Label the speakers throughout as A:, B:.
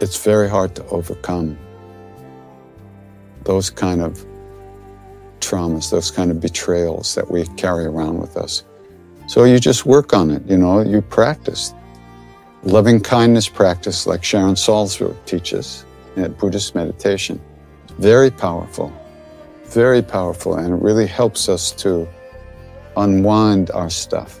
A: it's very hard to overcome those kind of traumas, those kind of betrayals that we carry around with us. So you just work on it, you know, you practice. Loving kindness practice, like Sharon Salzberg teaches at Buddhist meditation, very powerful, very powerful, and it really helps us to unwind our stuff.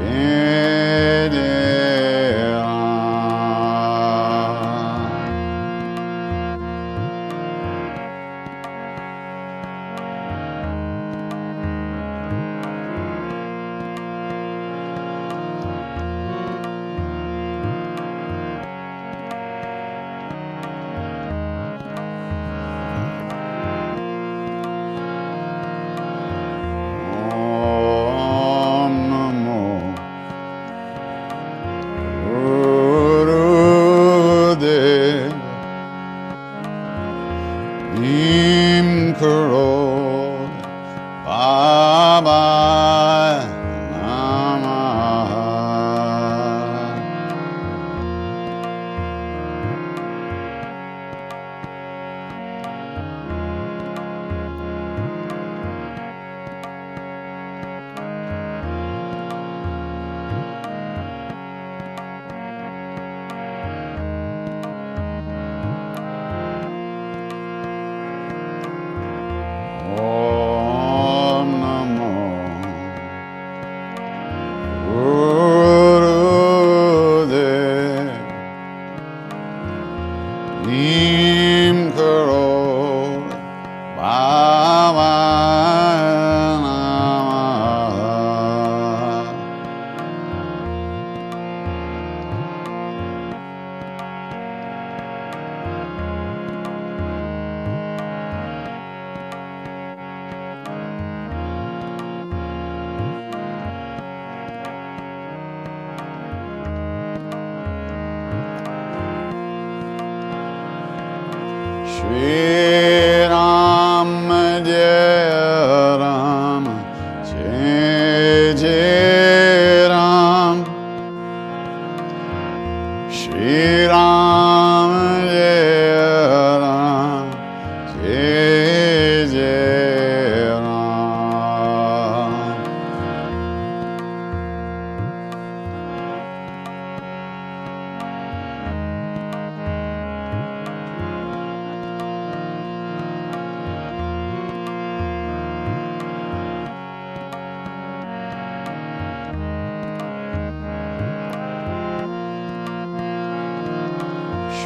B: Yeah.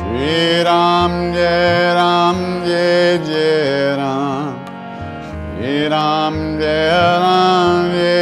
B: Shriram जय राम जय जय राम। श्रीराम जय राम जय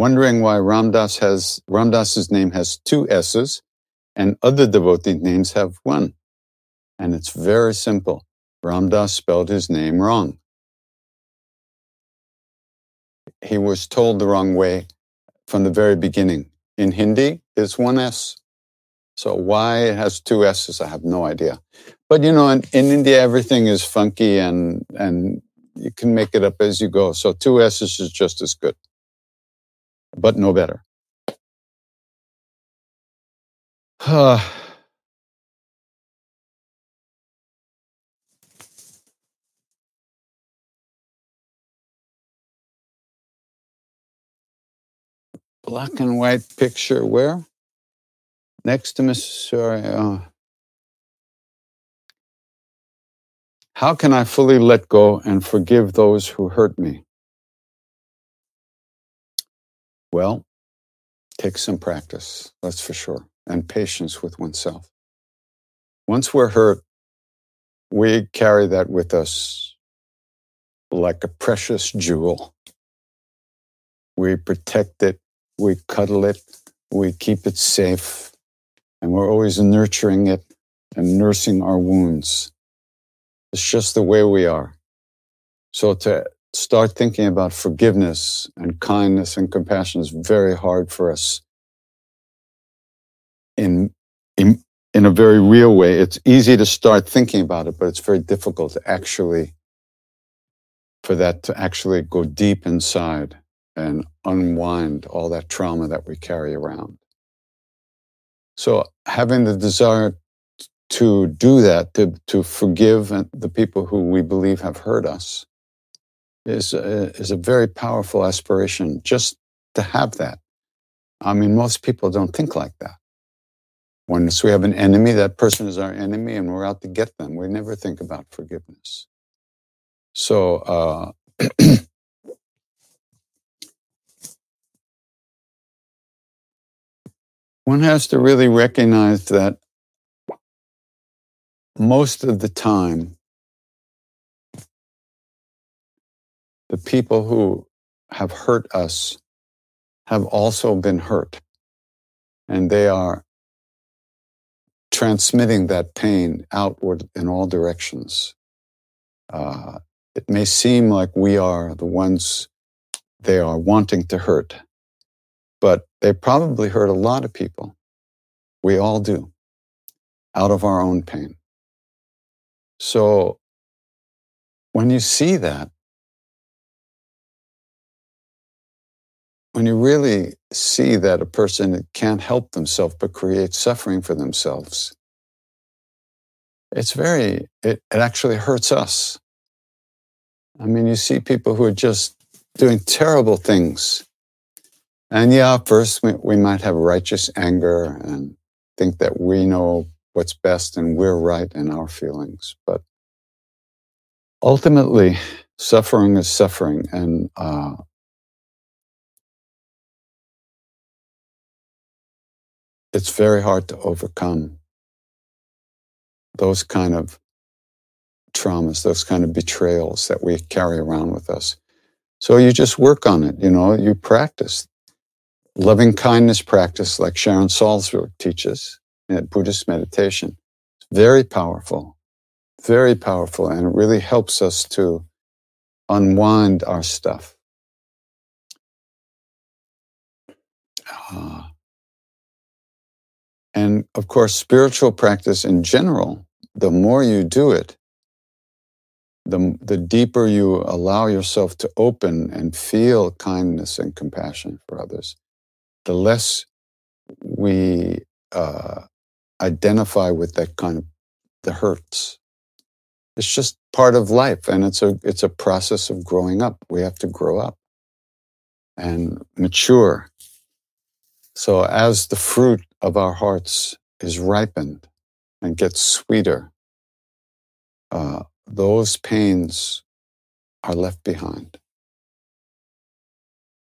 B: wondering why Ramdas has Ramdas's name has two S's and other devotee names have one. And it's very simple. Ramdas spelled his name wrong. He was told the wrong way from the very beginning. In Hindi, it's one S. So why it has two S's, I have no idea. But you know, in, in India, everything is funky and and you can make it up as you go. So two S's is just as good but no better. Black and white picture where? Next to Miss Sorry. Uh, how can I fully let go and forgive those who hurt me? Well, take some practice, that's for sure, and patience with oneself. Once we're hurt, we carry that with us like a precious jewel. We protect it, we cuddle it, we keep it safe, and we're always nurturing it and nursing our wounds. It's just the way we are. So to start thinking about forgiveness and kindness and compassion is very hard for us in, in, in a very real way. It's easy to start thinking about it, but it's very difficult to actually, for that to actually go deep inside and unwind all that trauma that we carry around. So having the desire to do that, to, to forgive the people who we believe have hurt us, is a, is a very powerful aspiration just to have that. I mean, most people don't think like that. Once we have an enemy, that person is our enemy and we're out to get them. We never think about forgiveness. So, uh, one has to really recognize that most of the time, the people who have hurt us have also been hurt. And they are transmitting that pain outward in all directions. Uh, it may seem like we are the ones they are wanting to hurt, but they probably hurt a lot of people. We all do, out of our own pain. So when you see that, when you really see that a person can't help themselves but create suffering for themselves, it's very, it, it actually hurts us. I mean, you see people who are just doing terrible things. And yeah, first we, we might have righteous anger and think that we know what's best and we're right in our feelings. But ultimately, suffering is suffering. And uh, it's very hard to overcome those kind of traumas, those kind of betrayals that we carry around with us. So you just work on it, you know, you practice. Loving kindness practice, like Sharon Salzberg teaches in Buddhist meditation. it's Very powerful, very powerful, and it really helps us to unwind our stuff. And of course, spiritual practice in general, the more you do it, the, the deeper you allow yourself to open and feel kindness and compassion for others, the less we uh, identify with that kind of the hurts. It's just part of life, and it's a it's a process of growing up. We have to grow up and mature. So as the fruit of our hearts is ripened and gets sweeter, uh, those pains are left behind.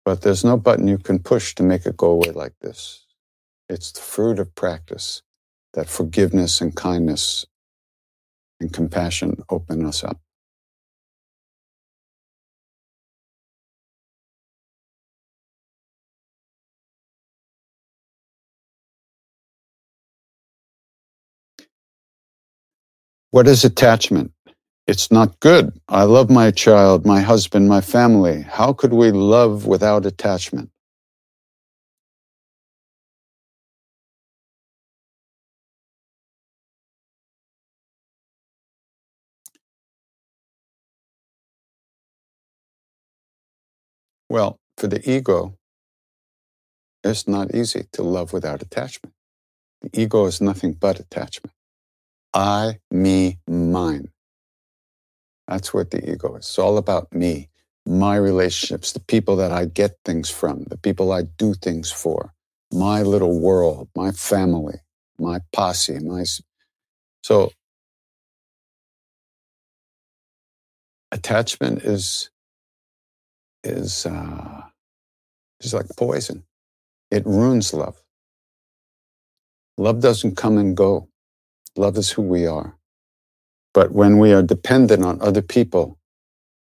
B: But there's no button you can push to make it go away like this. It's the fruit of practice that forgiveness and kindness and compassion open us up. What is attachment? It's not good. I love my child, my husband, my family. How could we love without attachment? Well, for the ego, it's not easy to love without attachment. The ego is nothing but attachment. I, me, mine. That's what the ego is. It's all about me, my relationships, the people that I get things from, the people I do things for, my little world, my family, my posse, my. So, attachment is is uh, is like poison. It ruins love. Love doesn't come and go. Love is who we are. But when we are dependent on other people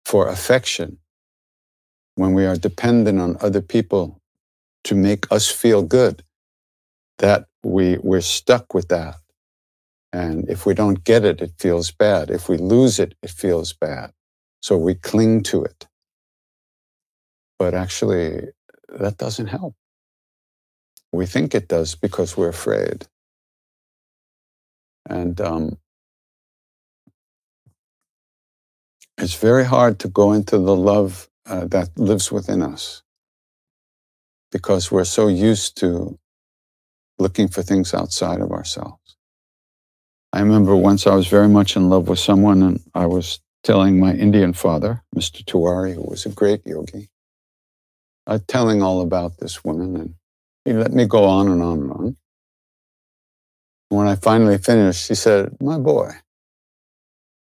B: for affection, when we are dependent on other people to make us feel good, that we, we're stuck with that. And if we don't get it, it feels bad. If we lose it, it feels bad. So we cling to it. But actually, that doesn't help. We think it does because we're afraid. And um, it's very hard to go into the love uh, that lives within us because we're so used to looking for things outside of ourselves. I remember once I was very much in love with someone, and I was telling my Indian father, Mr. Tiwari, who was a great yogi, uh, telling all about this woman, and he let me go on and on and on. When I finally finished, he said, My boy,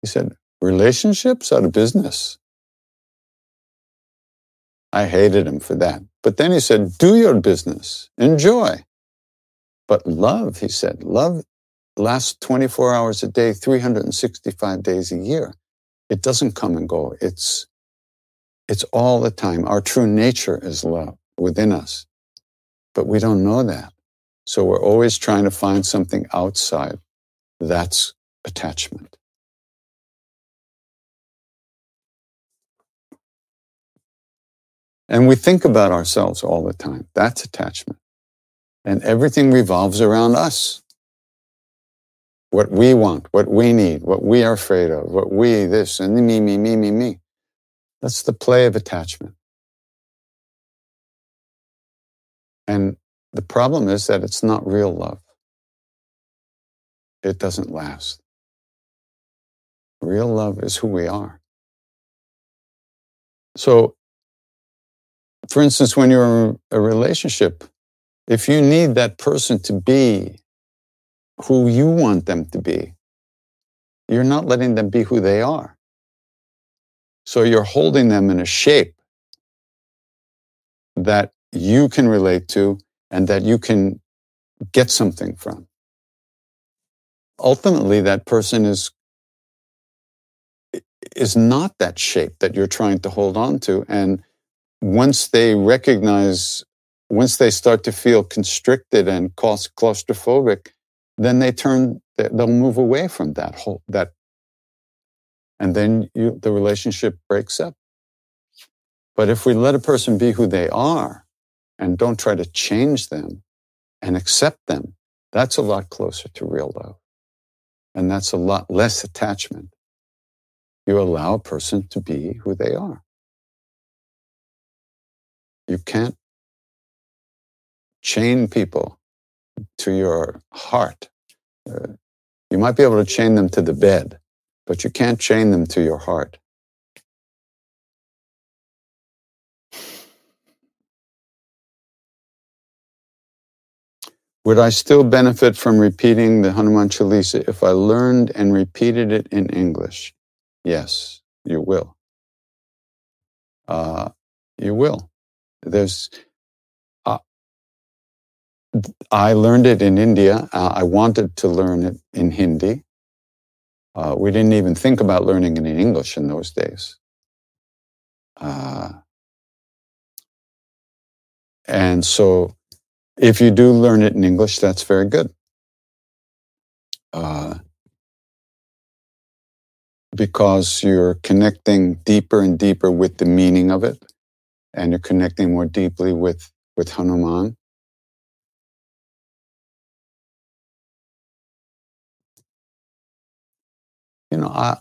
B: he said, relationships out of business. I hated him for that. But then he said, Do your business, enjoy. But love, he said, love lasts 24 hours a day, 365 days a year. It doesn't come and go. It's it's all the time. Our true nature is love within us, but we don't know that. So we're always trying to find something outside. That's attachment. And we think about ourselves all the time. That's attachment. And everything revolves around us. What we want, what we need, what we are afraid of, what we, this, and me, me, me, me, me. That's the play of attachment. And the problem is that it's not real love. It doesn't last. Real love is who we are. So, for instance, when you're in a relationship, if you need that person to be who you want them to be, you're not letting them be who they are. So you're holding them in a shape that you can relate to and that you can get something from. Ultimately, that person is is not that shape that you're trying to hold on to. And once they recognize, once they start to feel constricted and claustrophobic, then they turn, they'll move away from that whole, that, and then you, the relationship breaks up. But if we let a person be who they are and don't try to change them and accept them, that's a lot closer to real love. And that's a lot less attachment you allow a person to be who they are. You can't chain people to your heart. Uh, you might be able to chain them to the bed, but you can't chain them to your heart. Would I still benefit from repeating the Hanuman Chalisa if I learned and repeated it in English? Yes, you will. Uh, you will. There's. Uh, I learned it in India. Uh, I wanted to learn it in Hindi. Uh, we didn't even think about learning it in English in those days. Uh, and so, if you do learn it in English, that's very good. Uh, because you're connecting deeper and deeper with the meaning of it, and you're connecting more deeply with, with Hanuman. You know, I,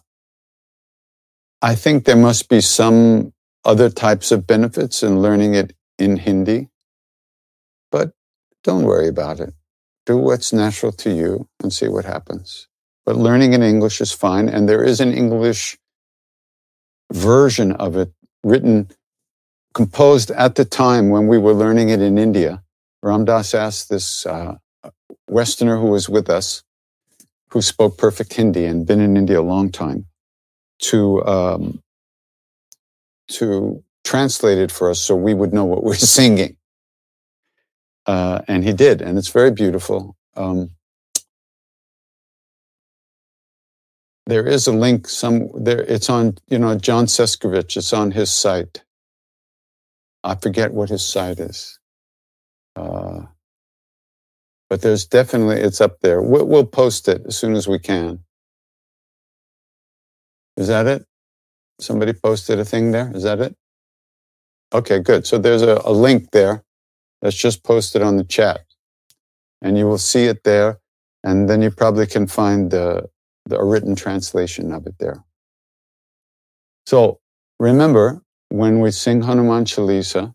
B: I think there must be some other types of benefits in learning it in Hindi, don't worry about it. Do what's natural to you and see what happens but learning in English is fine. And there is an English version of it written, composed at the time when we were learning it in India. Ramdas asked this uh, Westerner who was with us, who spoke perfect Hindi and been in India a long time, to um, to translate it for us so we would know what we're singing. Uh, and he did, and it's very beautiful. Um, there is a link some there it's on you know john seskovich it's on his site. I forget what his site is. Uh, but there's definitely it's up there. We'll, we'll post it as soon as we can. Is that it? Somebody posted a thing there? Is that it? Okay good. So there's a, a link there that's just posted on the chat and you will see it there and then you probably can find the the written translation of it there. So remember, when we sing Hanuman Chalisa,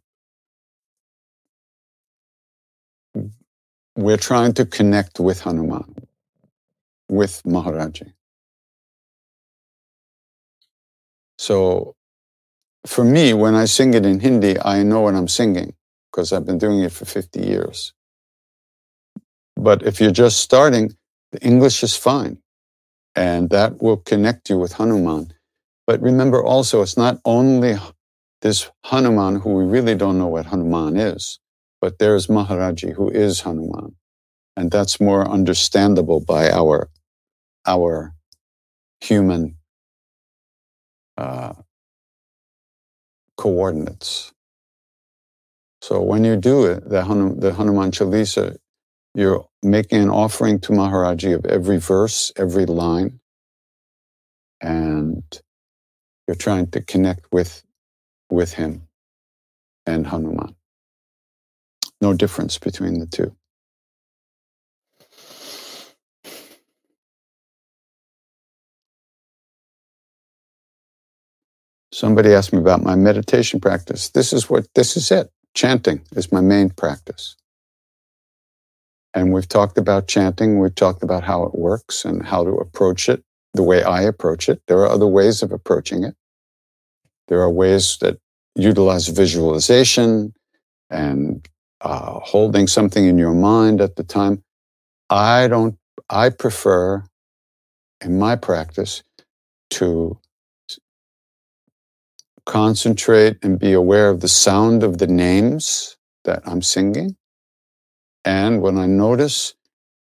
B: we're trying to connect with Hanuman, with Maharaji. So for me, when I sing it in Hindi, I know what I'm singing because I've been doing it for 50 years. But if you're just starting, the English is fine and that will connect you with Hanuman. But remember also, it's not only this Hanuman who we really don't know what Hanuman is, but there's Maharaji who is Hanuman. And that's more understandable by our, our human uh, coordinates. So when you do it, the, Hanum, the Hanuman Chalisa, you're making an offering to Maharaji of every verse, every line, and you're trying to connect with, with him. and Hanuman. No difference between the two. Somebody asked me about my meditation practice. This is what this is it. Chanting is my main practice. And we've talked about chanting, we've talked about how it works and how to approach it the way I approach it. There are other ways of approaching it. There are ways that utilize visualization and uh, holding something in your mind at the time. I don't, I prefer in my practice to concentrate and be aware of the sound of the names that I'm singing. And when I notice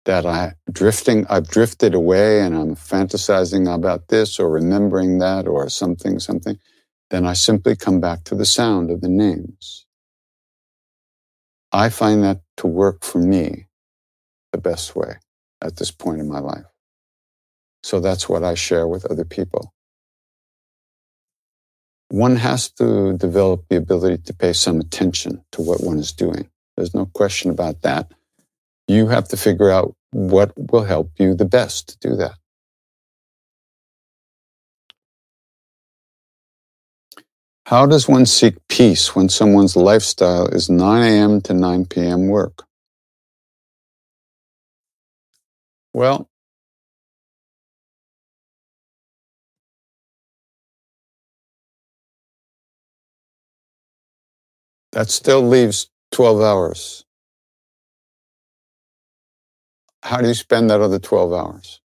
B: that I drifting, I've drifted away and I'm fantasizing about this or remembering that or something, something, then I simply come back to the sound of the names. I find that to work for me the best way at this point in my life. So that's what I share with other people one has to develop the ability to pay some attention to what one is doing. There's no question about that. You have to figure out what will help you the best to do that. How does one seek peace when someone's lifestyle is 9 a.m. to 9 p.m. work? Well, That still leaves 12 hours. How do you spend that other 12 hours?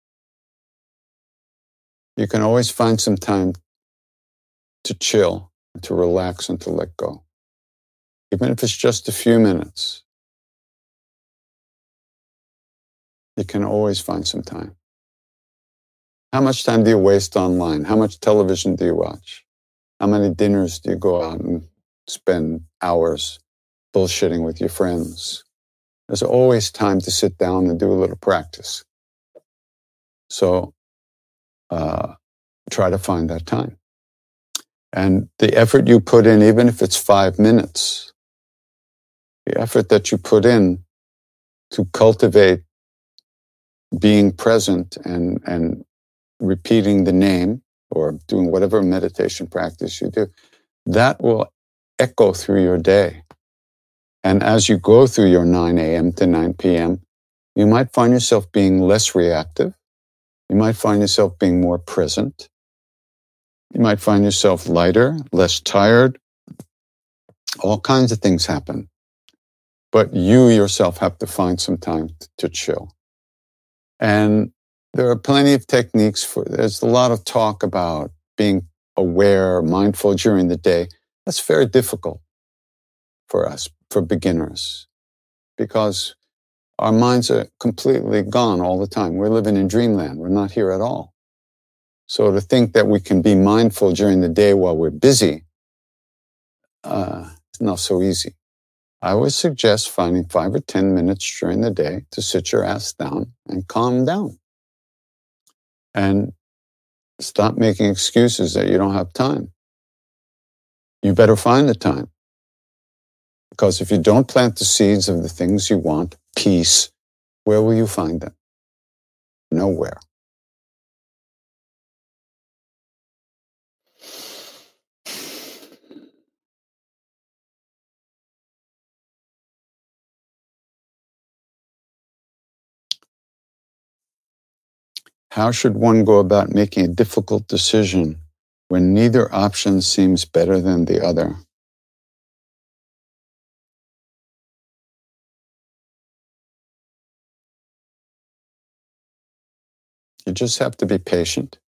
B: You can always find some time to chill, to relax, and to let go. Even if it's just a few minutes, you can always find some time. How much time do you waste online? How much television do you watch? How many dinners do you go out and spend hours bullshitting with your friends. There's always time to sit down and do a little practice. So uh, try to find that time. And the effort you put in, even if it's five minutes, the effort that you put in to cultivate being present and, and repeating the name or doing whatever meditation practice you do, that will echo through your day. And as you go through your 9 a.m. to 9 p.m., you might find yourself being less reactive. You might find yourself being more present. You might find yourself lighter, less tired. All kinds of things happen. But you yourself have to find some time to chill. And there are plenty of techniques for, there's a lot of talk about being aware, mindful during the day. That's very difficult for us, for beginners, because our minds are completely gone all the time. We're living in dreamland. We're not here at all. So to think that we can be mindful during the day while we're busy uh, is not so easy. I would suggest finding five or 10 minutes during the day to sit your ass down and calm down. And stop making excuses that you don't have time you better find the time. Because if you don't plant the seeds of the things you want, peace, where will you find them? Nowhere. How should one go about making a difficult decision when neither option seems better than the other. You just have to be patient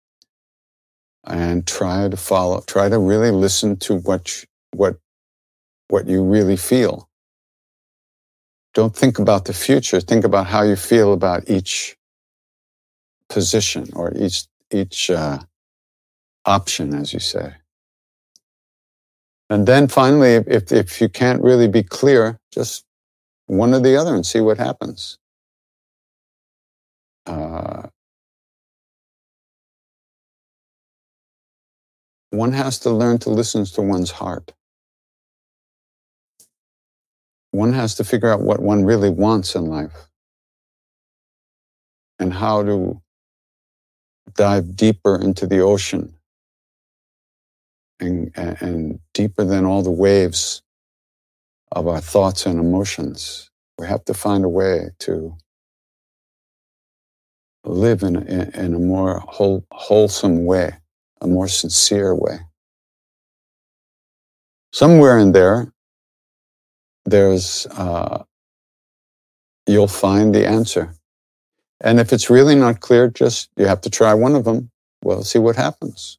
B: and try to follow, try to really listen to what, what, what you really feel. Don't think about the future. Think about how you feel about each position or each, each, uh, option, as you say. And then finally, if, if you can't really be clear, just one or the other and see what happens. Uh, one has to learn to listen to one's heart. one has to figure out what one really wants in life and how to dive deeper into the ocean and, and deeper than all the waves of our thoughts and emotions. We have to find a way to live in, in, in a more whole, wholesome way, a more sincere way. Somewhere in there, there's, uh, you'll find the answer. And if it's really not clear, just you have to try one of them. Well, see what happens.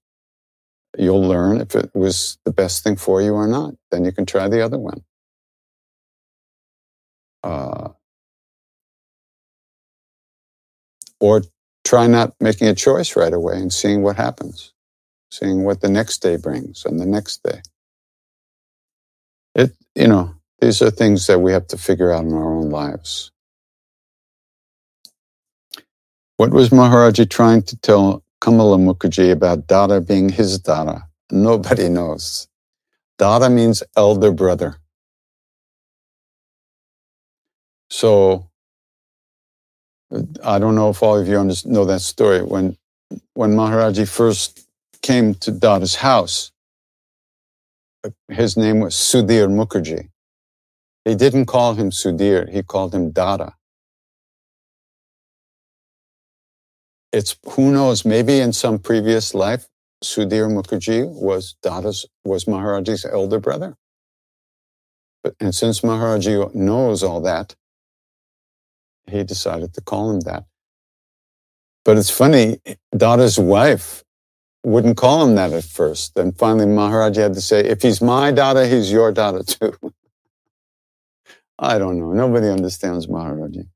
B: You'll learn if it was the best thing for you or not. Then you can try the other one. Uh, or try not making a choice right away and seeing what happens, seeing what the next day brings and the next day. It, you know, these are things that we have to figure out in our own lives. What was Maharaji trying to tell Kamala Mukherjee about Dada being his Dada? Nobody knows. Dada means elder brother. So I don't know if all of you know that story. When when Maharaji first came to Dada's house, his name was Sudhir Mukherjee. He didn't call him Sudhir, he called him Dada. It's who knows, maybe in some previous life, Sudhir Mukherjee was Dada's, was Maharaji's elder brother. But, and since Maharaji knows all that, he decided to call him that. But it's funny, Dada's wife wouldn't call him that at first. And finally, Maharaji had to say, if he's my Dada, he's your Dada too. I don't know. Nobody understands Maharaji.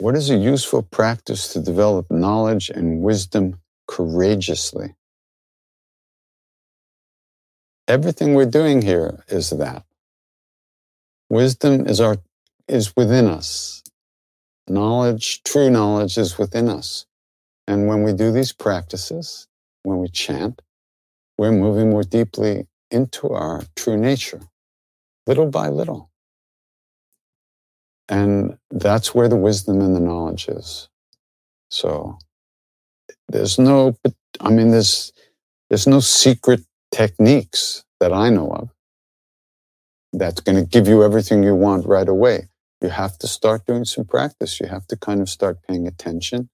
B: What is a useful practice to develop knowledge and wisdom courageously? Everything we're doing here is that. Wisdom is our is within us. Knowledge, true knowledge is within us. And when we do these practices, when we chant, we're moving more deeply into our true nature, little by little. And that's where the wisdom and the knowledge is. So there's no, I mean, there's, there's no secret techniques that I know of that's going to give you everything you want right away. You have to start doing some practice. You have to kind of start paying attention,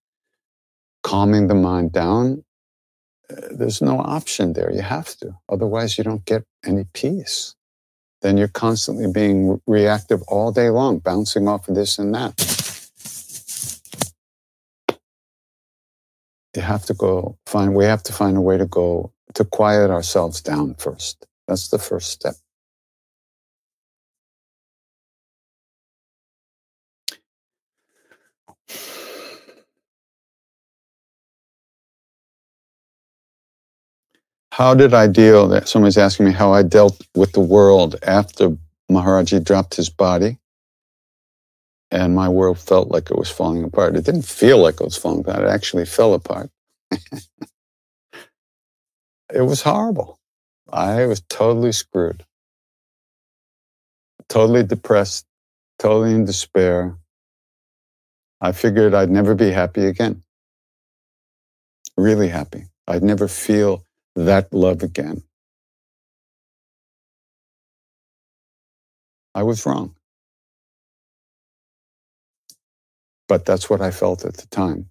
B: calming the mind down. Uh, there's no option there. You have to. Otherwise, you don't get any peace then you're constantly being reactive all day long, bouncing off of this and that. You have to go find, we have to find a way to go to quiet ourselves down first. That's the first step. How did I deal? Somebody's asking me how I dealt with the world after Maharaji dropped his body, and my world felt like it was falling apart. It didn't feel like it was falling apart. It actually fell apart. it was horrible. I was totally screwed, totally depressed, totally in despair. I figured I'd never be happy again. Really happy. I'd never feel that love again. I was wrong. But that's what I felt at the time.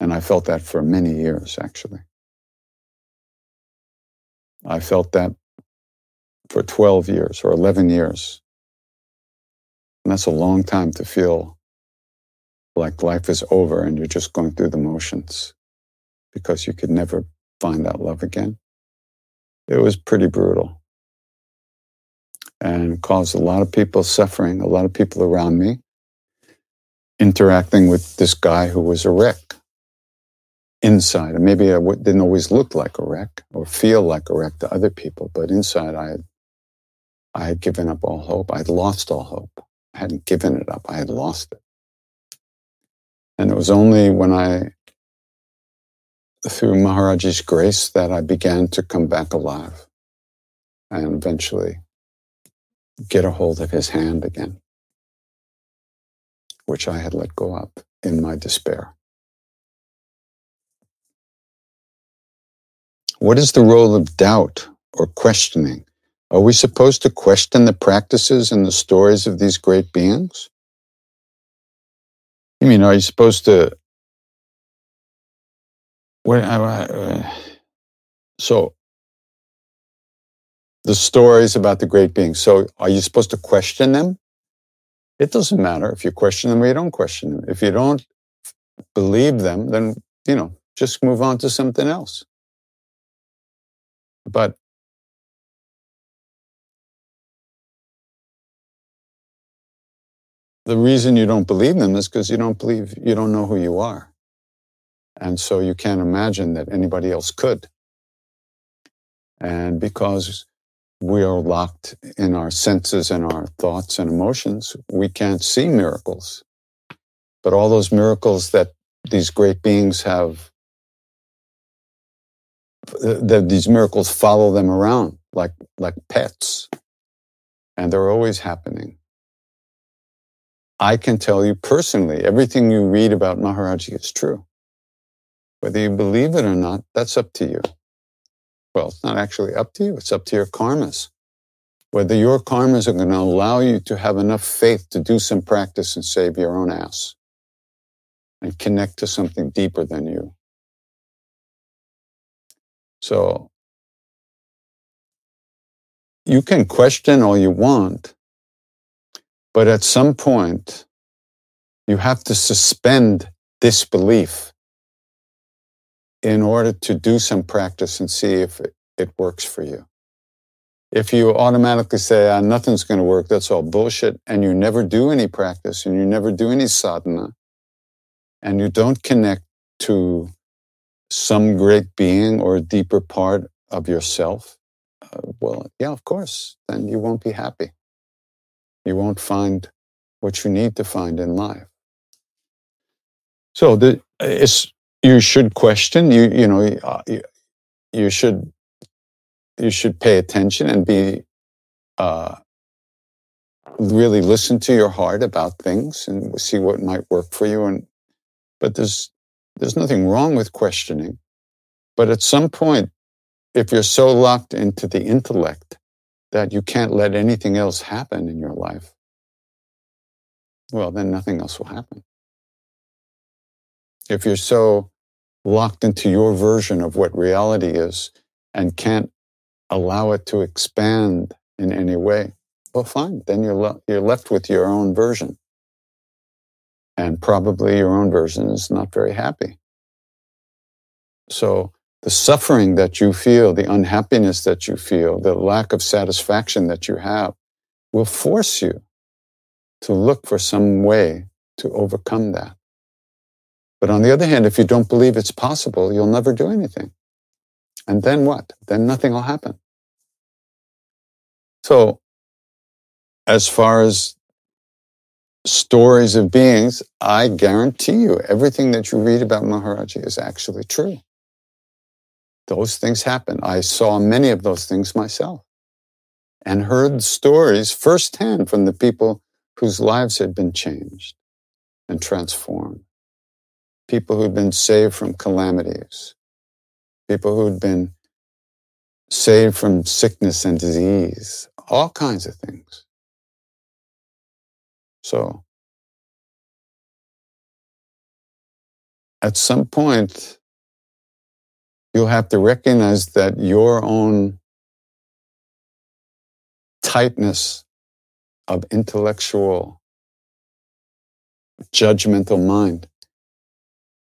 B: And I felt that for many years, actually. I felt that for 12 years or 11 years. And that's a long time to feel like life is over and you're just going through the motions because you could never find that love again it was pretty brutal and caused a lot of people suffering, a lot of people around me interacting with this guy who was a wreck inside. And maybe I didn't always look like a wreck or feel like a wreck to other people, but inside I had, I had given up all hope. I'd lost all hope. I hadn't given it up. I had lost it. And it was only when I, through Maharaji's grace, that I began to come back alive and eventually get a hold of his hand again, which I had let go of in my despair. What is the role of doubt or questioning? Are we supposed to question the practices and the stories of these great beings? You mean, are you supposed to? What, uh, uh, so, the stories about the great beings. So, are you supposed to question them? It doesn't matter if you question them or you don't question them. If you don't believe them, then, you know, just move on to something else. But the reason you don't believe them is because you don't believe, you don't know who you are. And so you can't imagine that anybody else could. And because we are locked in our senses and our thoughts and emotions, we can't see miracles. But all those miracles that these great beings have, that these miracles follow them around like, like pets. And they're always happening. I can tell you personally, everything you read about Maharaji is true. Whether you believe it or not, that's up to you. Well, it's not actually up to you, it's up to your karmas. Whether your karmas are going to allow you to have enough faith to do some practice and save your own ass and connect to something deeper than you. So, you can question all you want, but at some point, you have to suspend disbelief in order to do some practice and see if it, it works for you. If you automatically say, ah, nothing's going to work, that's all bullshit, and you never do any practice and you never do any sadhana, and you don't connect to some great being or a deeper part of yourself, uh, well, yeah, of course, then you won't be happy you won't find what you need to find in life. So the, it's, you should question, you, you know, uh, you, you should, you should pay attention and be, uh, really listen to your heart about things and see what might work for you. And, but there's, there's nothing wrong with questioning. But at some point, if you're so locked into the intellect that you can't let anything else happen in your life, well, then nothing else will happen. If you're so locked into your version of what reality is and can't allow it to expand in any way, well, fine. Then you're, le- you're left with your own version. And probably your own version is not very happy. So the suffering that you feel, the unhappiness that you feel, the lack of satisfaction that you have will force you to look for some way to overcome that. But on the other hand, if you don't believe it's possible, you'll never do anything. And then what? Then nothing will happen. So, as far as stories of beings, I guarantee you everything that you read about Maharaji is actually true those things happen. I saw many of those things myself and heard stories firsthand from the people whose lives had been changed and transformed. People who'd been saved from calamities, people who'd been saved from sickness and disease, all kinds of things. So, at some point, you'll have to recognize that your own tightness of intellectual, judgmental mind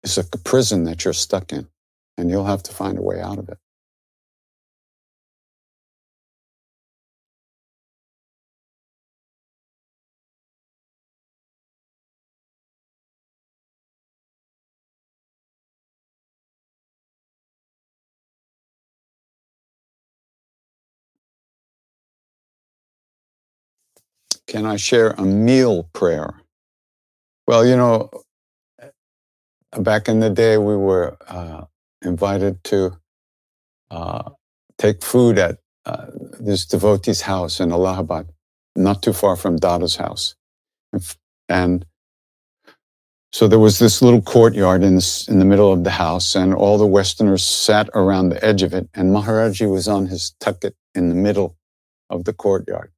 B: is a prison that you're stuck in, and you'll have to find a way out of it. Can I share a meal prayer? Well, you know, back in the day, we were uh, invited to uh, take food at uh, this devotee's house in Allahabad, not too far from Dada's house. And so there was this little courtyard in, this, in the middle of the house, and all the Westerners sat around the edge of it, and Maharaji was on his tucket in the middle of the courtyard.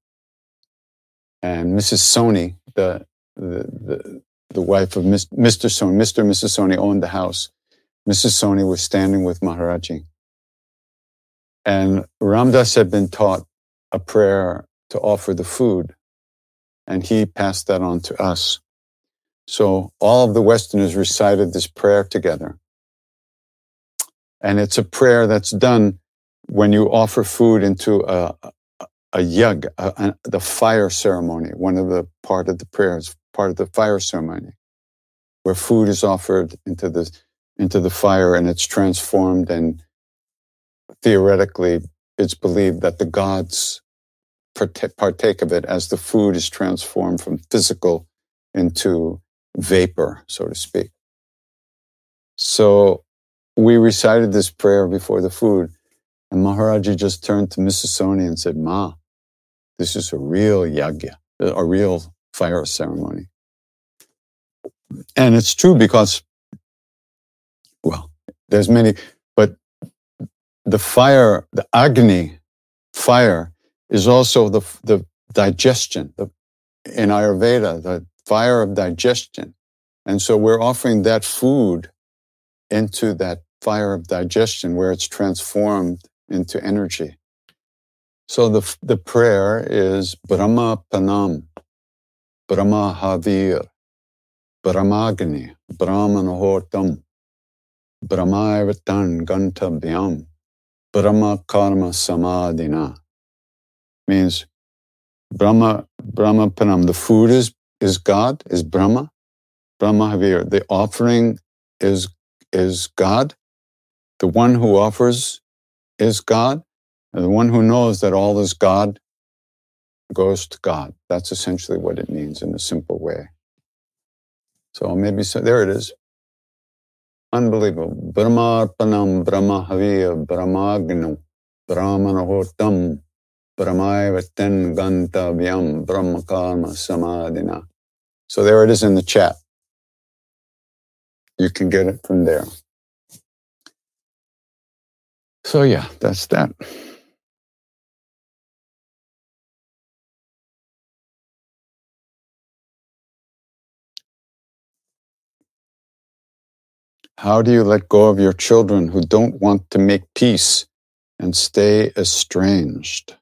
B: And Mrs. Soni, the, the, the, the wife of Mr. Soni, Mr. and Mrs. Soni owned the house. Mrs. Soni was standing with Maharaji. And Ram Dass had been taught a prayer to offer the food, and he passed that on to us. So all of the Westerners recited this prayer together. And it's a prayer that's done when you offer food into a, a yug, a, a, the fire ceremony, one of the part of the prayers, part of the fire ceremony, where food is offered into the, into the fire and it's transformed and theoretically it's believed that the gods partake of it as the food is transformed from physical into vapor, so to speak. So we recited this prayer before the food, and Maharaji just turned to Mrs. And said, Ma, this is a real yagya, a real fire ceremony. And it's true because, well, there's many, but the fire, the Agni fire, is also the, the digestion. The, in Ayurveda, the fire of digestion. And so we're offering that food into that fire of digestion where it's transformed into energy. So the, the prayer is Brahma Panam, Brahma Havir, Brahmagni, Brahmanahotam, Brahmavatan Gantavyam, Brahma Karma Samadhina. Means Brahma, Brahma Panam. The food is is God, is Brahma, Brahma Havir. The offering is, is God. The one who offers is God. And the one who knows that all is God goes to God. That's essentially what it means in a simple way. So maybe so, there it is. Unbelievable. Brahma param Brahma Brahmarpanam Brahmahavir Brahmagnu Brahmanahotam Brahmaivaten Gantavyam Brahmakarma Samadhina. So there it is in the chat. You can get it from there. So yeah, that's that. How do you let go of your children who don't want to make peace and stay estranged?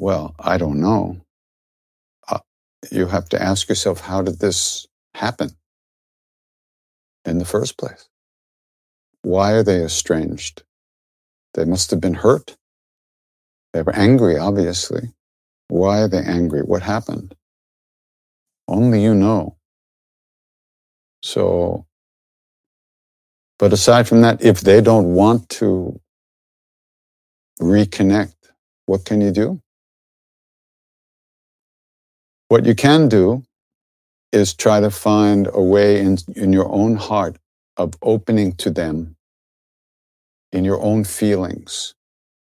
B: Well, I don't know. Uh, you have to ask yourself, how did this happen in the first place? Why are they estranged? They must have been hurt. They were angry, obviously. Why are they angry? What happened? Only you know. So, but aside from that, if they don't want to reconnect, what can you do? What you can do is try to find a way in, in your own heart of opening to them in your own feelings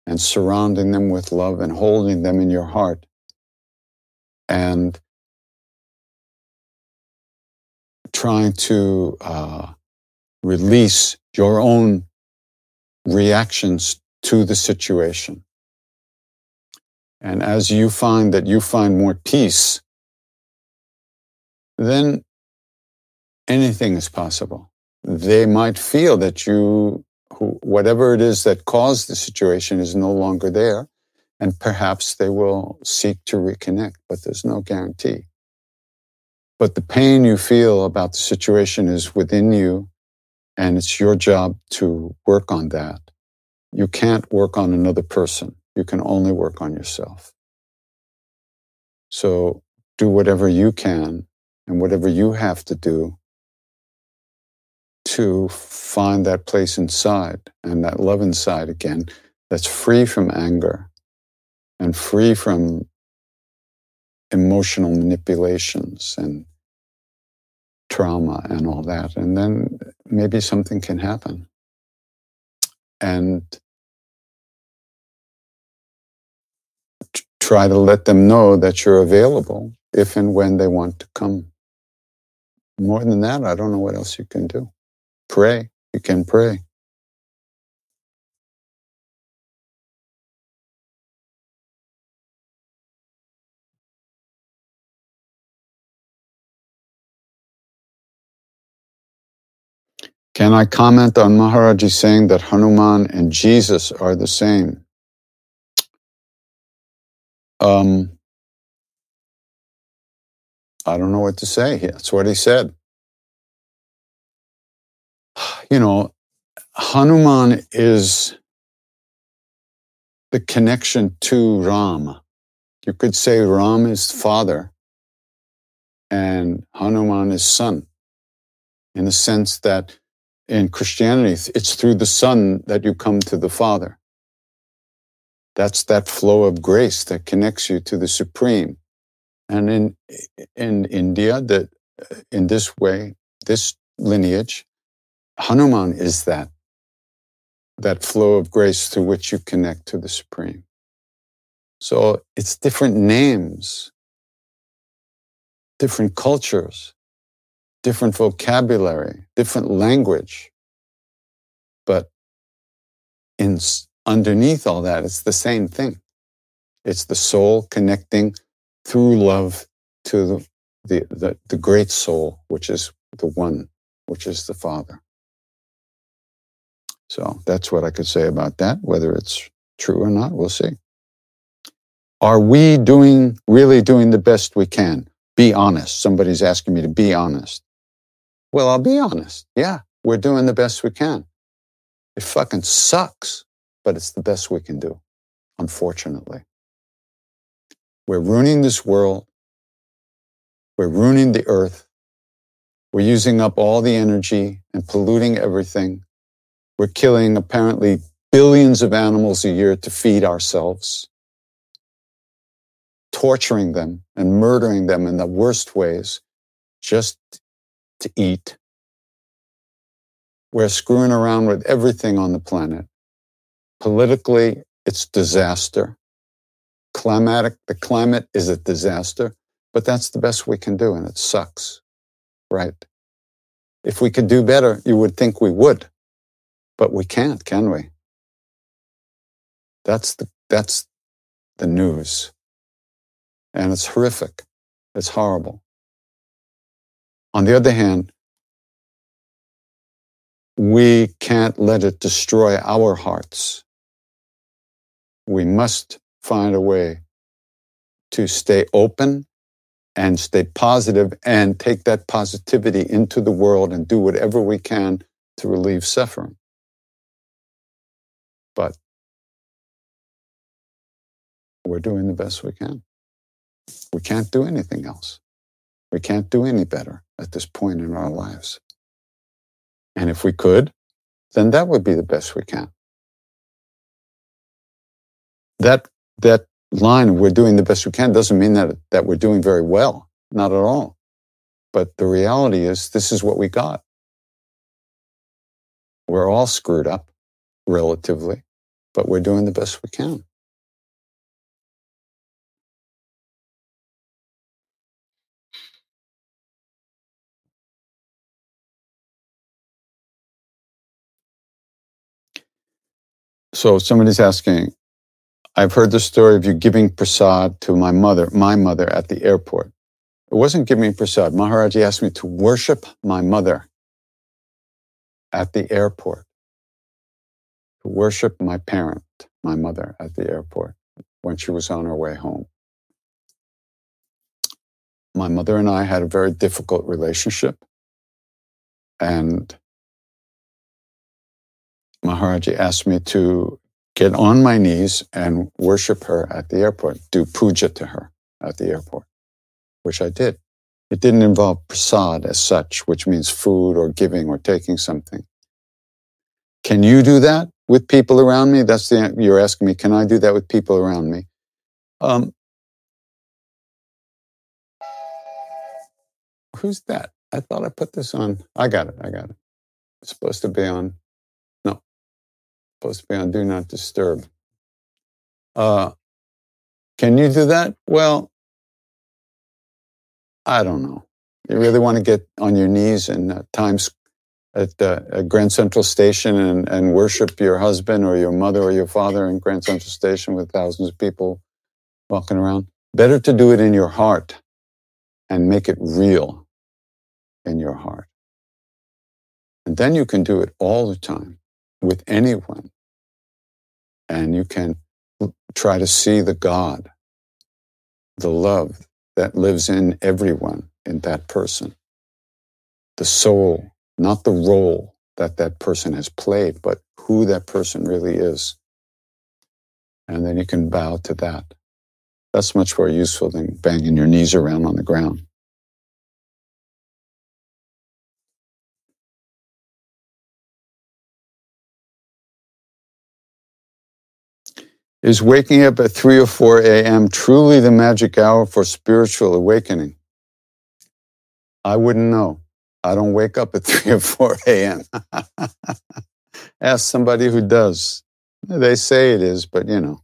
B: and surrounding them with love and holding them in your heart and trying to uh, release your own reactions to the situation. And as you find that you find more peace, then anything is possible. They might feel that you, whatever it is that caused the situation is no longer there. And perhaps they will seek to reconnect, but there's no guarantee. But the pain you feel about the situation is within you, and it's your job to work on that. You can't work on another person. You can only work on yourself. So do whatever you can and whatever you have to do to find that place inside and that love inside again that's free from anger and free from emotional manipulations and trauma and all that. And then maybe something can happen. And try to let them know that you're available if and when they want to come. More than that, I don't know what else you can do. Pray. You can pray. Can I comment on Maharaji saying that Hanuman and Jesus are the same? Um, I don't know what to say. That's what he said. You know, Hanuman is the connection to Ram. You could say Ram is father and Hanuman is son, in the sense that in Christianity, it's through the Son that you come to the Father. That's that flow of grace that connects you to the Supreme. And in, in India, that uh, in this way, this lineage, Hanuman is that, that flow of grace through which you connect to the Supreme. So it's different names, different cultures, different vocabulary, different language. But in, underneath all that, it's the same thing. It's the soul connecting through love to the, the, the, the great soul, which is the one, which is the Father. So that's what I could say about that. Whether it's true or not, we'll see. Are we doing, really doing the best we can? Be honest. Somebody's asking me to be honest. Well, I'll be honest. Yeah, we're doing the best we can. It fucking sucks, but it's the best we can do, unfortunately. We're ruining this world. We're ruining the earth. We're using up all the energy and polluting everything. We're killing apparently billions of animals a year to feed ourselves, torturing them and murdering them in the worst ways just to eat. We're screwing around with everything on the planet. Politically, it's disaster. Climatic, the climate is a disaster, but that's the best we can do, and it sucks, right? If we could do better, you would think we would, but we can't, can we? That's the, that's the news. And it's horrific. It's horrible. On the other hand, we can't let it destroy our hearts. We must find a way to stay open and stay positive and take that positivity into the world and do whatever we can to relieve suffering. But we're doing the best we can. We can't do anything else. We can't do any better at this point in our lives. And if we could, then that would be the best we can. That, that line, we're doing the best we can, doesn't mean that, that we're doing very well. Not at all. But the reality is, this is what we got. We're all screwed up, relatively, but we're doing the best we can. So somebody's asking, I've heard the story of you giving prasad to my mother, my mother at the airport. It wasn't giving prasad. Maharaji asked me to worship my mother at the airport, to worship my parent, my mother at the airport when she was on her way home. My mother and I had a very difficult relationship. And Maharaji asked me to get on my knees and worship her at the airport, do puja to her at the airport, which I did. It didn't involve prasad as such, which means food or giving or taking something. Can you do that with people around me? That's the you're asking me. Can I do that with people around me? Um, who's that? I thought I put this on. I got it. I got it. It's supposed to be on. Supposed to be on Do Not Disturb. Uh, can you do that? Well, I don't know. You really want to get on your knees in uh, Times at, uh, at Grand Central Station and, and worship your husband or your mother or your father in Grand Central Station with thousands of people walking around. Better to do it in your heart and make it real in your heart. And then you can do it all the time with anyone. And you can try to see the God, the love that lives in everyone, in that person, the soul, not the role that that person has played, but who that person really is. And then you can bow to that. That's much more useful than banging your knees around on the ground. Is waking up at 3 or 4 a.m. truly the magic hour for spiritual awakening? I wouldn't know. I don't wake up at 3 or 4 a.m. Ask somebody who does. They say it is, but you know,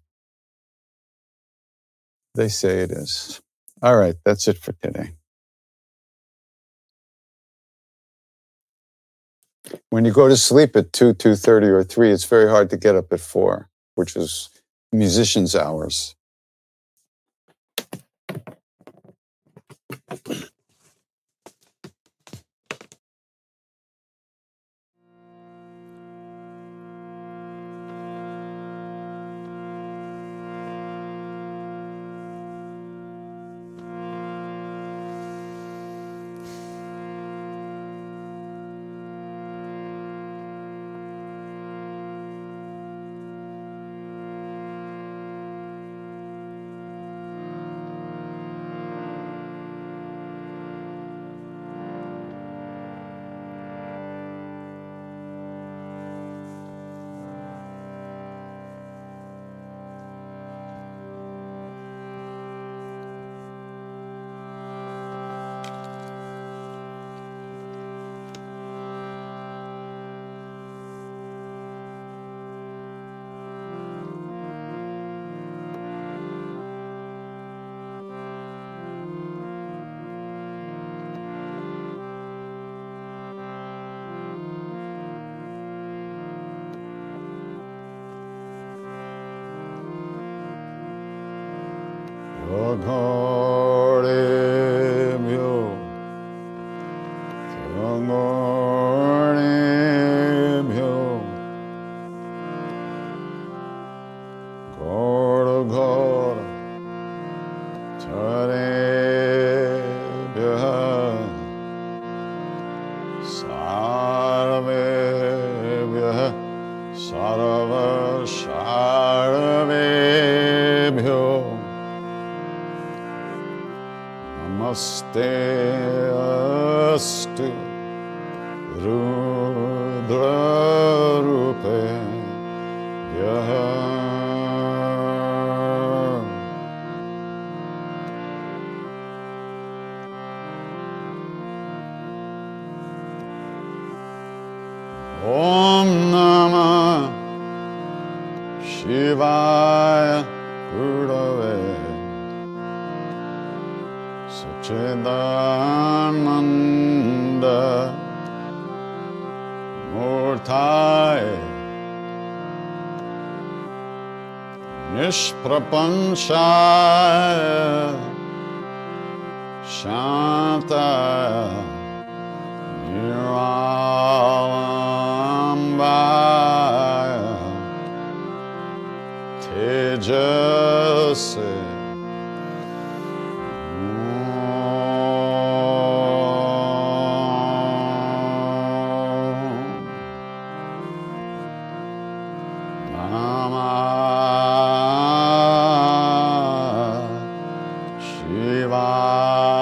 B: they say it is. All right, that's it for today. When you go to sleep at 2, 2.30 or 3, it's very hard to get up at 4, which is musician's hours. Nishprapanchaya Shanta Niralambaya Tejase Amen.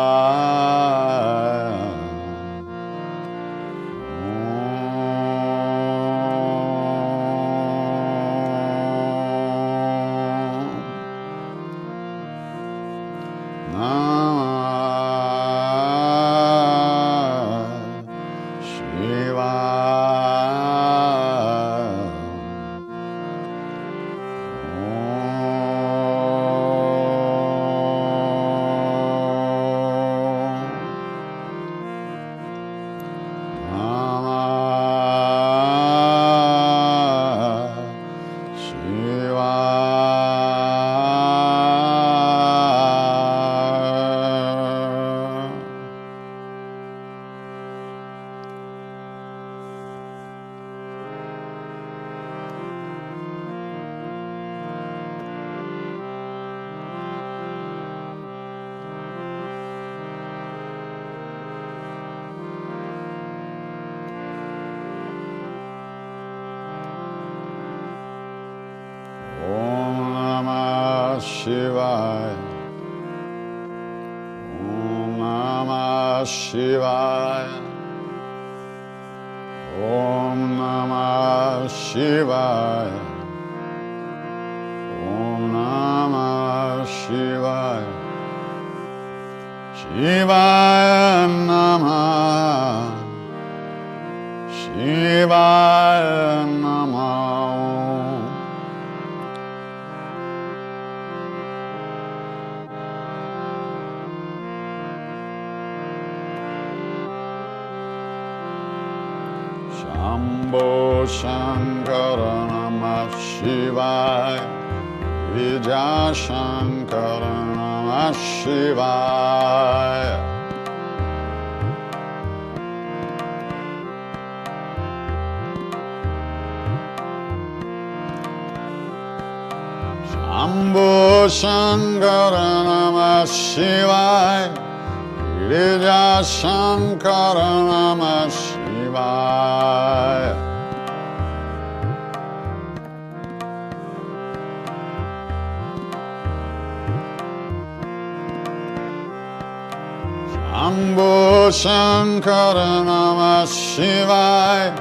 B: Namah Shivaya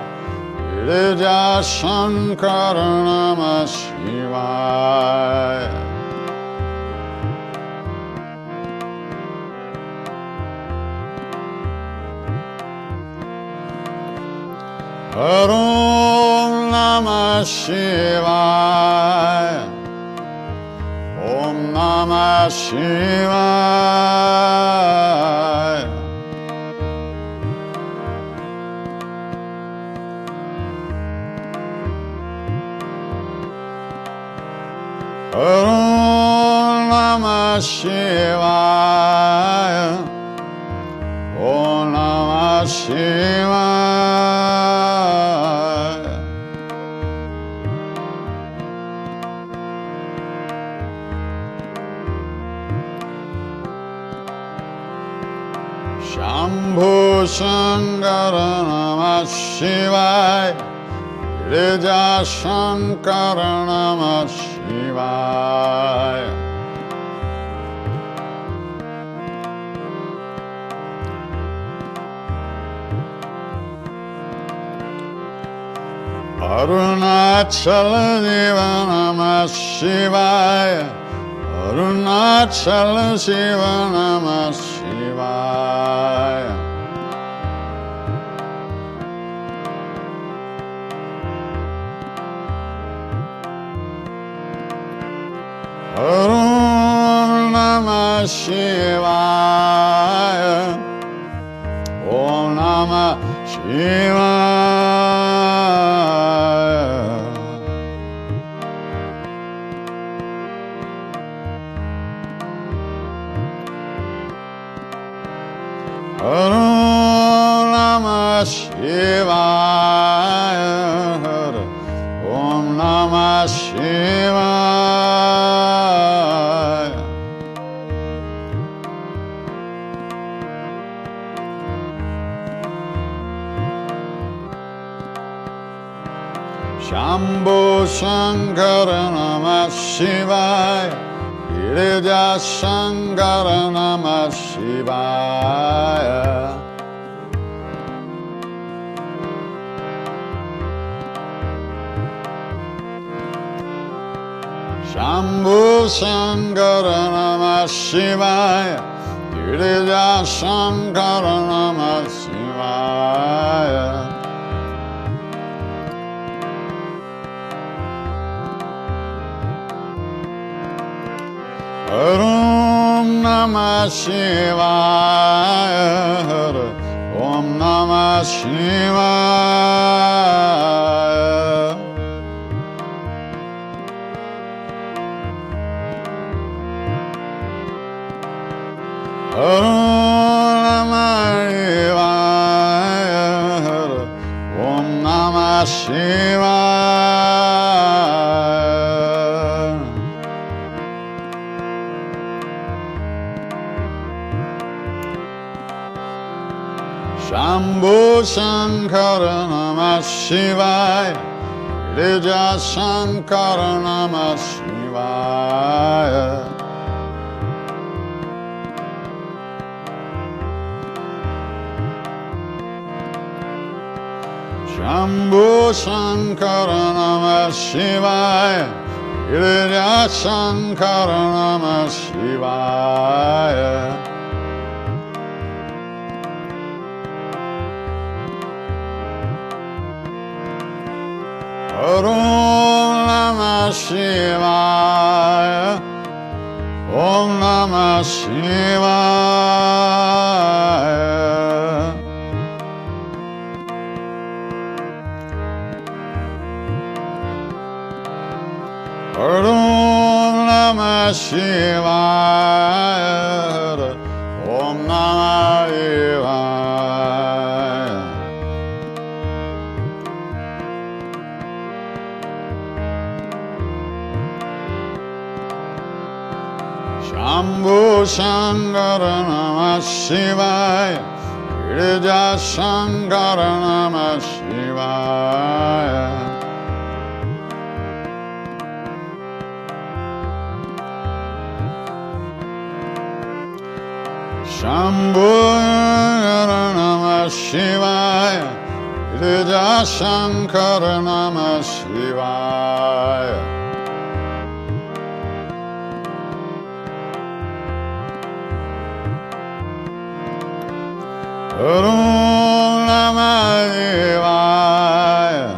B: Girija Shankara Namah Shivaya Om Namah Shivaya Om Namah Shivaya ॐ नमः शिवाय ॐ नमः शिवाय शम्भुशङ्कर नमः शिवाय ऋजाङ्करणम Shivaya Arunachala Deva Namah Shivaya Arunachala Shiva ॐ नमः शिवाय ॐ नमः शिवाय ॐ नमः शिवाय Namah Shivaya. Shambho Shankara Namah Shivaya. Girija Shankara Namah Shivaya Shambhu Shankar नमशिवाय हिरजाङ्कर नम शिवाय ॐ रुम शिवाय ॐ नम शिवाय Shivaya Shambhu Shankara Namah Shivaya Rija Shankara Namah Shambhu Shankara Namah Shivaya. Girija Shankara Namah Shivaya. Om Namah Shivaya. Om Namah Shivaya. Shivaya. Om Namah Shivaya. Shambhu Shankara Namah Shivaya. Girija Shankara Namah Shivaya. Shambhu Namah Shivaya. Girija Shankara Namah Shivaya. Om Namah Shivaya.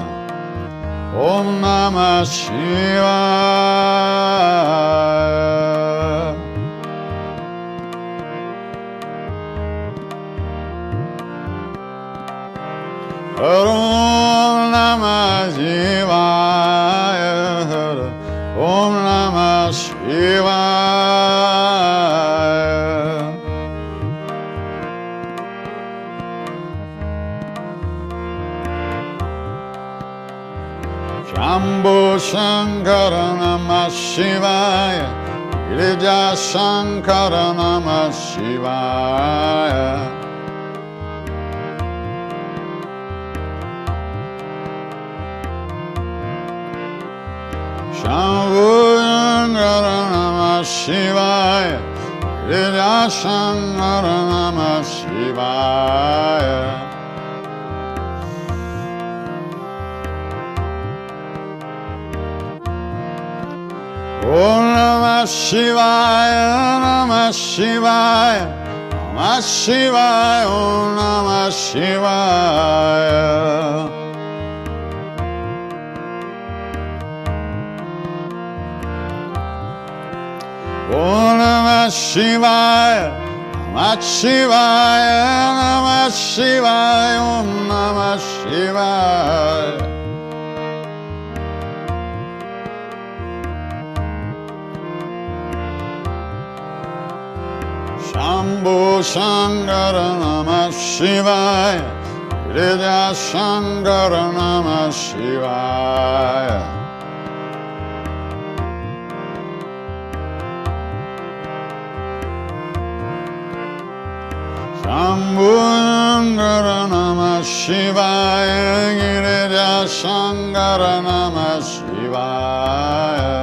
B: Om Namah Shivaya. Girija Shankara Namah Shivaya. Shambhu Shankara Namah Shivaya. Girija Shankara Namah Shivaya. Om शिवाय नमः शिवाय नमः शिवाय ॐ नम शिवाय। ॐ नम शिवाय नमः शिवाय नमः शिवाय ॐ नम शिवाय। Shambhu Shankara Namah Shivaya. Girija Shankara Namah Shivaya. Shambhu Shankara Namah Shivaya. Girija Shankara Namah Shivaya.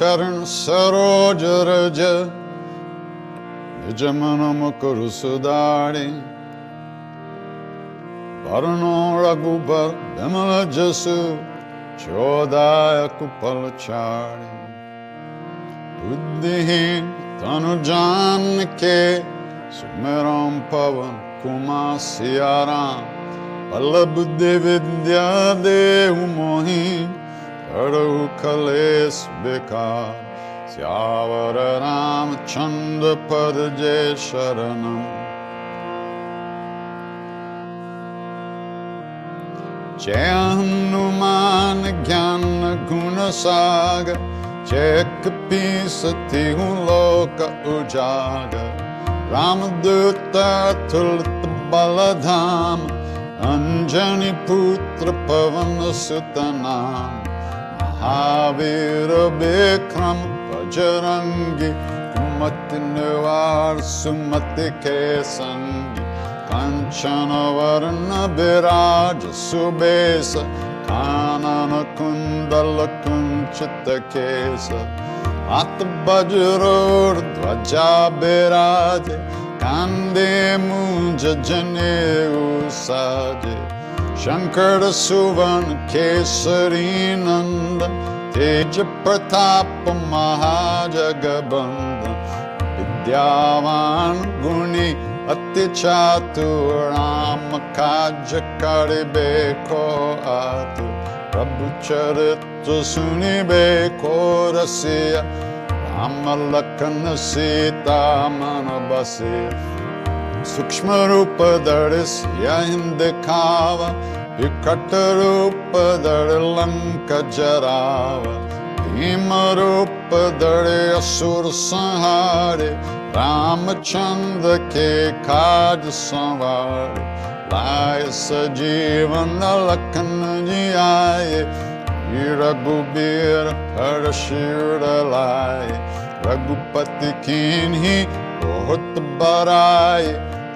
B: चरण सरोज रज, निज मन मुकुर सुदारी वरुणो रघुबर विमल जसु चौदाय कुपल चारी बुद्धिहीन तनु जान के, सुमेरम पवन कुमार सियाराम। बल बुद्धि विद्या देव मोही हरहु कलेश बेकार श्यावर रामचंद्र पद जय शरणम जय हनुमान ज्ञान गुण सागर जय कपीसति हूँ लोक उजागर रामदूत तुलित बलधाम अंजनी पुत्र पवन सुत नाम महावीर विक्रम बजरंगी कुमति निवार सुमति के वर्ण विराज सुबेश कुंडल कुंचित केश हाथ वज्रोर ध्वजा विराज कांदे मुंज जने साजे शङ्कर सुवण केसरी नन्द तेज प्रताप महाजग विद्यावान् गुणि अति चतुम कार्य करबे को रसिया राम लखन सीता मन बसे। सूक्ष्म रूप धर सिया हिंद खावा विकट रूप धर लंक जरावा भीम रूप धर असुर संहारे रामचंद्र के काज संवार लाय सजीवन लखन जी आए रघुबीर हर शिर लाए रघुपति कीन्ही बहुत बराए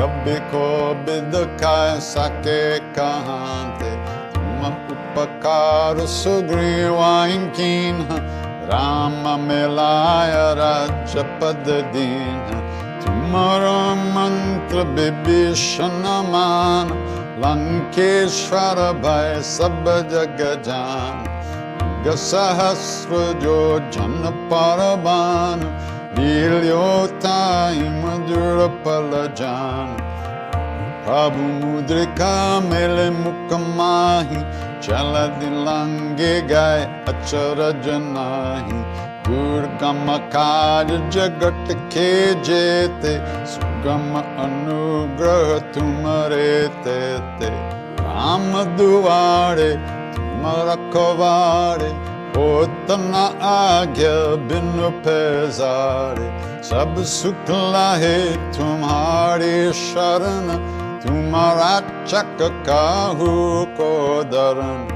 B: कभी को बिद का सके कहांते तुम उपकार सुग्रीवाइन कीन राम मिलाय राज्य पद दीन तुम्हारो मंत्र विभीषण मान, लंकेश्वर भय सब जग जान। सहस्र जो जन परबान लील्योताई मधुर पल जान प्रभु मुद्रिका मेले मुख माही चल दिलंगे गाय अचरज नाही दुर्गम कार्य जगत के जेते सुगम अनुग्रह तुम्हारे ते राम दुआरे तुम रखवारे होतना आज्ञा बिन पैजारे सब सुख लाहे तुम्हारे शरण तुम्हारा चक काहू को दरण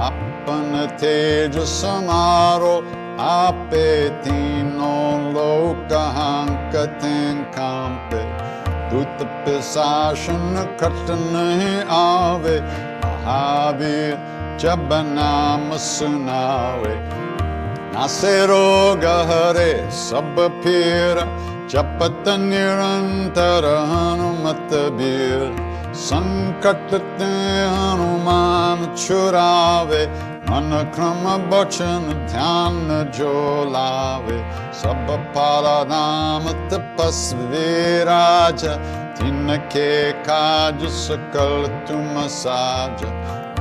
B: अपन तेज समारो आपे दूत पिशासन खट नहीं आवे जब नाम सुनावे नासे रोग हरे सब फिर जपत निरंतर हनुमत बीर संकट ते हनुमान छुरावे मन क्रम बचन ध्यान जो लावे। सब पाला नाम तपस्वी राज तिनके काज सकल तुम साज।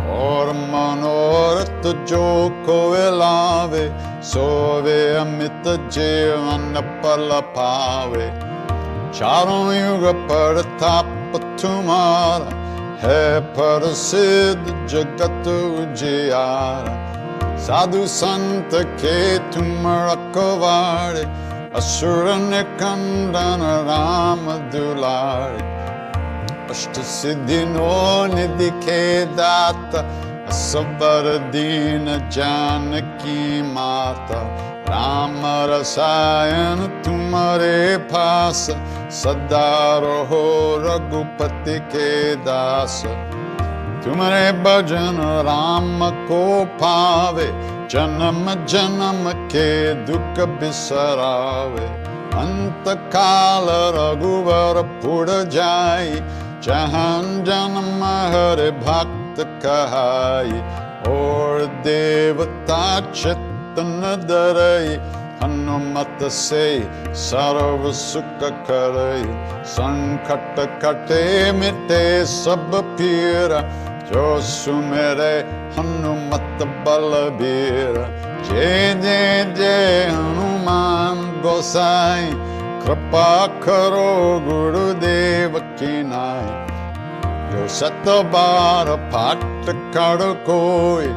B: Orman året och Joko elave Sove amitta jevanna palapave Charon yuga pada tapa tumara Hai pada siddha jagatu jiara Sadhu sant ke tumara kovare Asura nikandana rama dulare अष्ट सिद्धि नो निधि के दाता असबर दीन जानकी माता राम रसायन तुम्हारे पास सदा रहो रघुपति के दास तुम्हारे भजन राम को पावे जन्म जन्म के दुख बिसरावे अंत काल रघुवर पुड़ जाई जहाँ जन्म हर भक्त कहाई, और देवता चित्तन दरई हनुमत से सर्व सुख करई। संकट कटे मिटे सब पीर, जो सुमेरे हनुमत बलबीर। जय जय जय हनुमान गोसाई ਕਿਰਪਾ ਕਰੋ ਗੁਰਦੇਵ ਕੀ ਨਾਏ। ਜੋ ਸਤ ਬਾਰ ਫਟ ਕੜ ਕੋਈ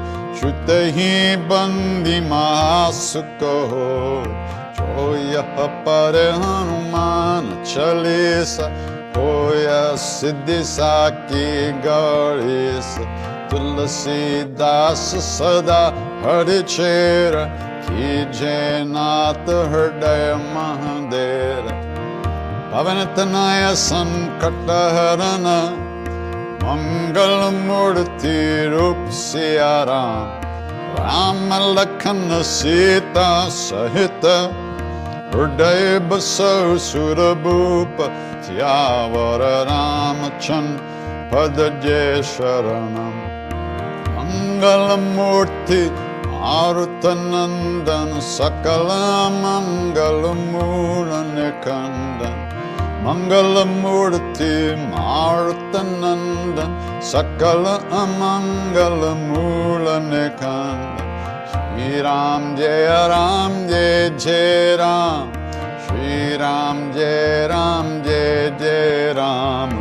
B: ਛੁਤ ਹੀ ਬੰਦੀ ਮਾਸ ਕਹੋ। ਜੋ ਯਹ ਪਰ ਹਨੂਮਾਨ ਚਲੇਸ ਹੋਇ ਸਿੱਧਿ ਸਾਕੀ ਗੜੇਸ ਤੁਲਸੀ ਦਾਸ ਸਦਾ ਹਰਿ ਚੇਰਾ की जयनाथ हृदय महादेर। पवन संकट हरन मंगल मूर्ति रूप सिया राम राम लखन सीता सहित। हृदय बसौ सुरभूप। रामचंद्र पद जय शरणम मंगल मूर्ति मारुत नंदन सकल मंगल मूलन कंदन मंगल मूर्ति मारुत नंदन सकल अमंगल मूलन कंदन श्री राम जय राम जय जय राम श्री राम जय राम जय जय Ram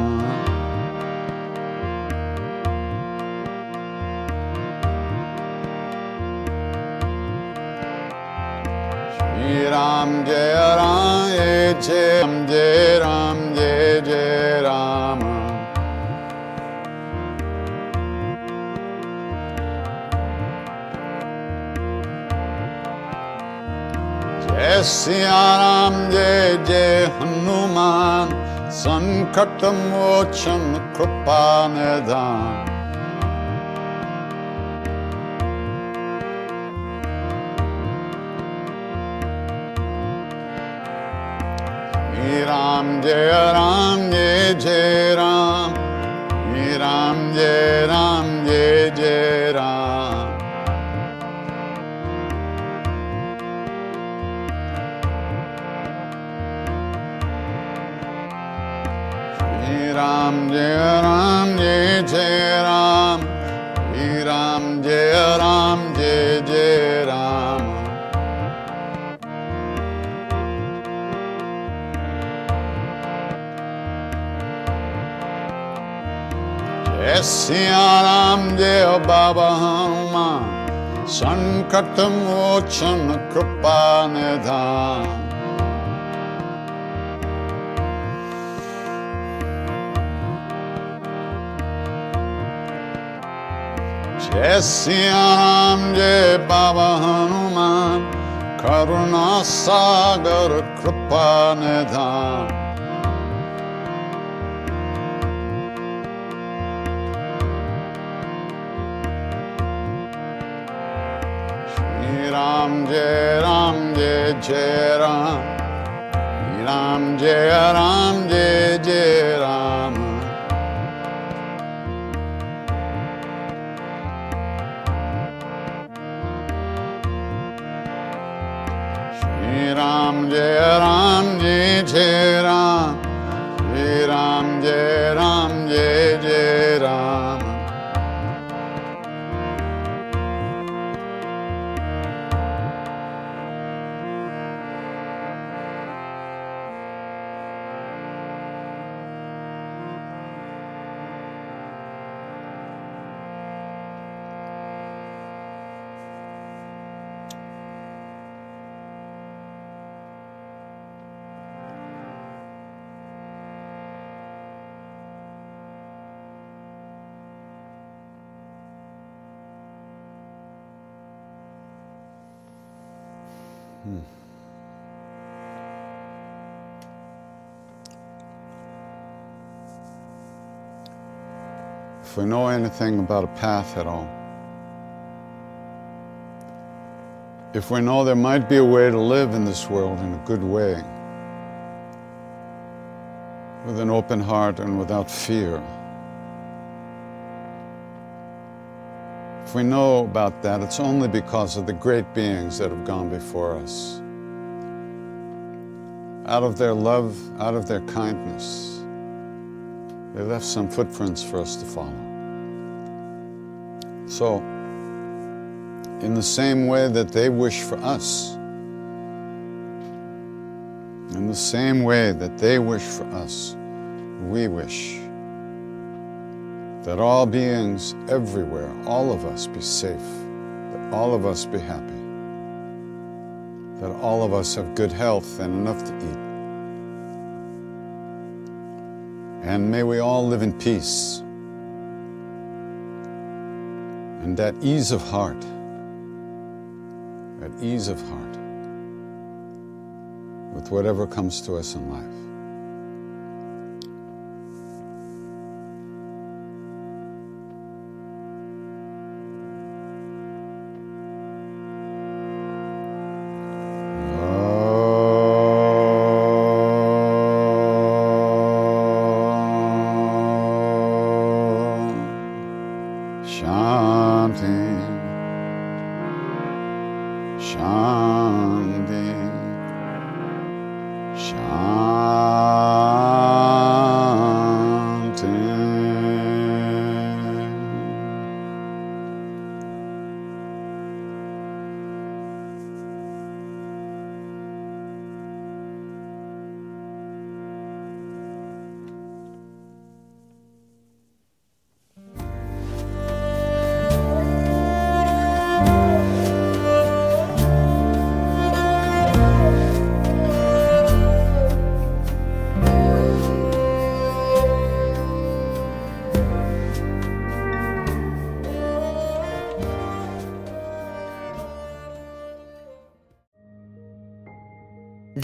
B: Ram Jai Ram Jai Ram Jai Ram Jai Jai Ram Jai Siya Ram Jai Jai Hanuman Sankat Mochan Kripa Nidan Ram Jai Ram Jai Jai Ram. Ram Jai Ram Jai Jai Ram. Ram Jai Ram Jai Jai Ram. Ram Jai Ram जय सिया राम जय बाबा हनुमान संकट मोचन कृपा निधान जय सिया राम जय बाबा हनुमान करुणा सागर कृपा निधान Ram Jai Ram Jai Jai Ram. Ram Jai Ram Jai Jai Ram. Shri Ram Jai Ram Jai Jai Ram. Shri Ram Jai Ram Jai Jai Ram. If we know anything about a path at all, if we know there might be a way to live in this world in a good way, with an open heart and without fear, if we know about that, it's only because of the great beings that have gone before us. Out of their love, out of their kindness, they left some footprints for us to follow. So, in the same way that they wish for us, in the same way that they wish for us, we wish that all beings everywhere, all of us be safe, that all of us be happy, that all of us have good health and enough to eat. And may we all live in peace and at ease of heart, at ease of heart with whatever comes to us in life.